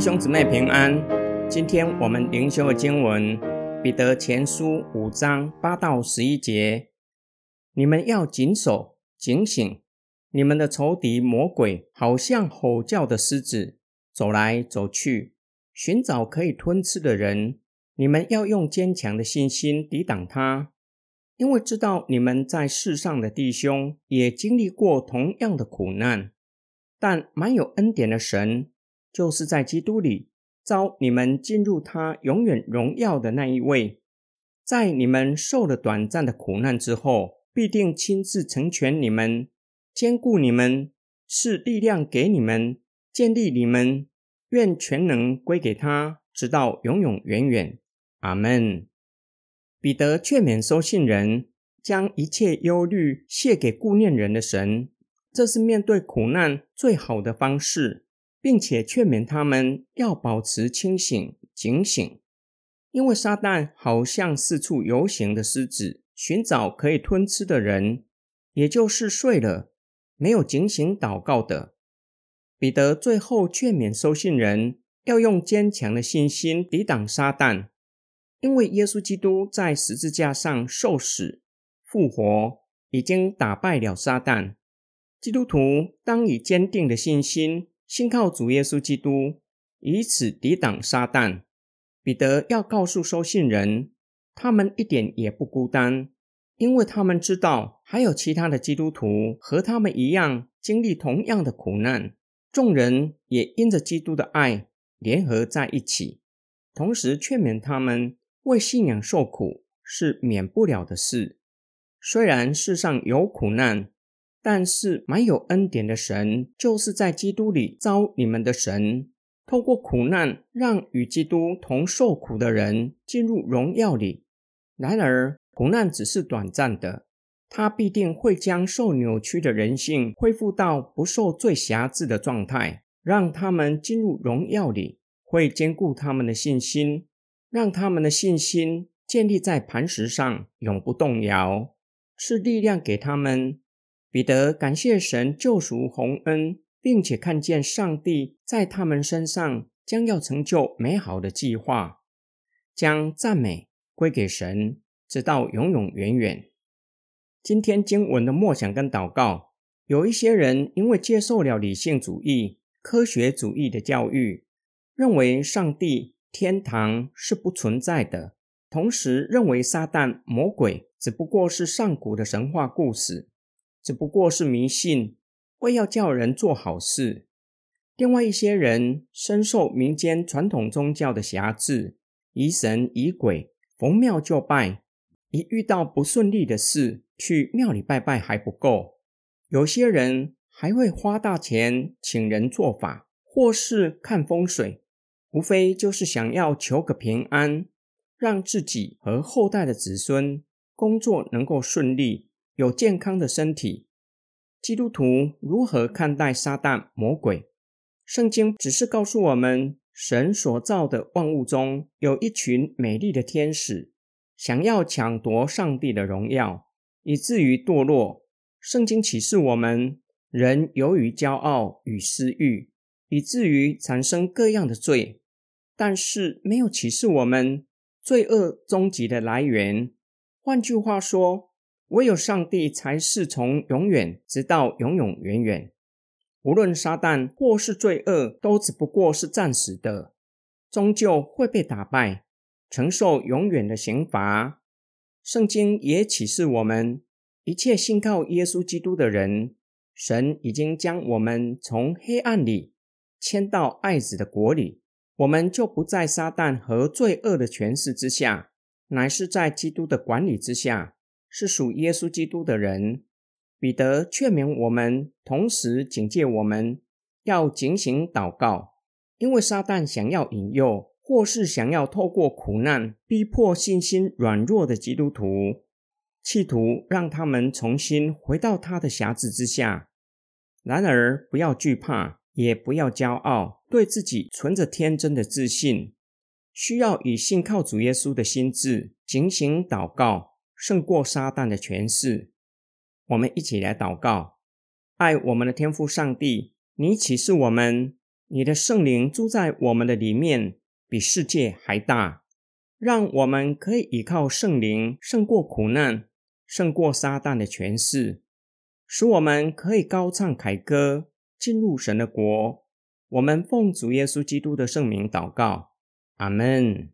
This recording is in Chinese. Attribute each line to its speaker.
Speaker 1: 弟兄姊妹平安。今天我们灵修的经文《彼得前书》五章八到十一节：你们要谨守、警醒，你们的仇敌魔鬼好像吼叫的狮子，走来走去，寻找可以吞吃的人。你们要用坚强的信心抵挡他，因为知道你们在世上的弟兄也经历过同样的苦难，但满有恩典的神。就是在基督里招你们进入他永远荣耀的那一位，在你们受了短暂的苦难之后，必定亲自成全你们，兼顾你们，是力量给你们，建立你们。愿全能归给他，直到永永远远。阿门。彼得劝勉收信人，将一切忧虑卸给顾念人的神，这是面对苦难最好的方式。并且劝勉他们要保持清醒、警醒，因为撒旦好像四处游行的狮子，寻找可以吞吃的人，也就是睡了、没有警醒祷告的。彼得最后劝勉收信人要用坚强的信心抵挡撒旦，因为耶稣基督在十字架上受死、复活，已经打败了撒旦。基督徒当以坚定的信心。信靠主耶稣基督，以此抵挡撒旦。彼得要告诉收信人，他们一点也不孤单，因为他们知道还有其他的基督徒和他们一样经历同样的苦难。众人也因着基督的爱联合在一起，同时劝勉他们为信仰受苦是免不了的事。虽然世上有苦难。但是满有恩典的神，就是在基督里招你们的神，透过苦难，让与基督同受苦的人进入荣耀里。然而，苦难只是短暂的，他必定会将受扭曲的人性恢复到不受罪辖制的状态，让他们进入荣耀里，会兼顾他们的信心，让他们的信心建立在磐石上，永不动摇，是力量给他们。彼得感谢神救赎洪恩，并且看见上帝在他们身上将要成就美好的计划，将赞美归给神，直到永永远远。今天经文的默想跟祷告，有一些人因为接受了理性主义、科学主义的教育，认为上帝、天堂是不存在的，同时认为撒旦、魔鬼只不过是上古的神话故事。只不过是迷信，为要叫人做好事。另外一些人深受民间传统宗教的辖制，疑神疑鬼，逢庙就拜。一遇到不顺利的事，去庙里拜拜还不够，有些人还会花大钱请人做法，或是看风水，无非就是想要求个平安，让自己和后代的子孙工作能够顺利。有健康的身体，基督徒如何看待撒旦魔鬼？圣经只是告诉我们，神所造的万物中有一群美丽的天使，想要抢夺上帝的荣耀，以至于堕落。圣经启示我们，人由于骄傲与私欲，以至于产生各样的罪，但是没有启示我们罪恶终极的来源。换句话说，唯有上帝才是从永远直到永永远远。无论撒旦或是罪恶，都只不过是暂时的，终究会被打败，承受永远的刑罚。圣经也启示我们，一切信靠耶稣基督的人，神已经将我们从黑暗里迁到爱子的国里，我们就不在撒旦和罪恶的权势之下，乃是在基督的管理之下。是属耶稣基督的人，彼得劝勉我们，同时警戒我们要警醒祷告，因为撒旦想要引诱，或是想要透过苦难逼迫信心软弱的基督徒，企图让他们重新回到他的辖制之下。然而，不要惧怕，也不要骄傲，对自己存着天真的自信，需要以信靠主耶稣的心智警醒祷告。胜过撒旦的权势，我们一起来祷告。爱我们的天父上帝，你启示我们，你的圣灵住在我们的里面，比世界还大，让我们可以依靠圣灵胜过苦难，胜过撒旦的权势，使我们可以高唱凯歌，进入神的国。我们奉主耶稣基督的圣名祷告，阿门。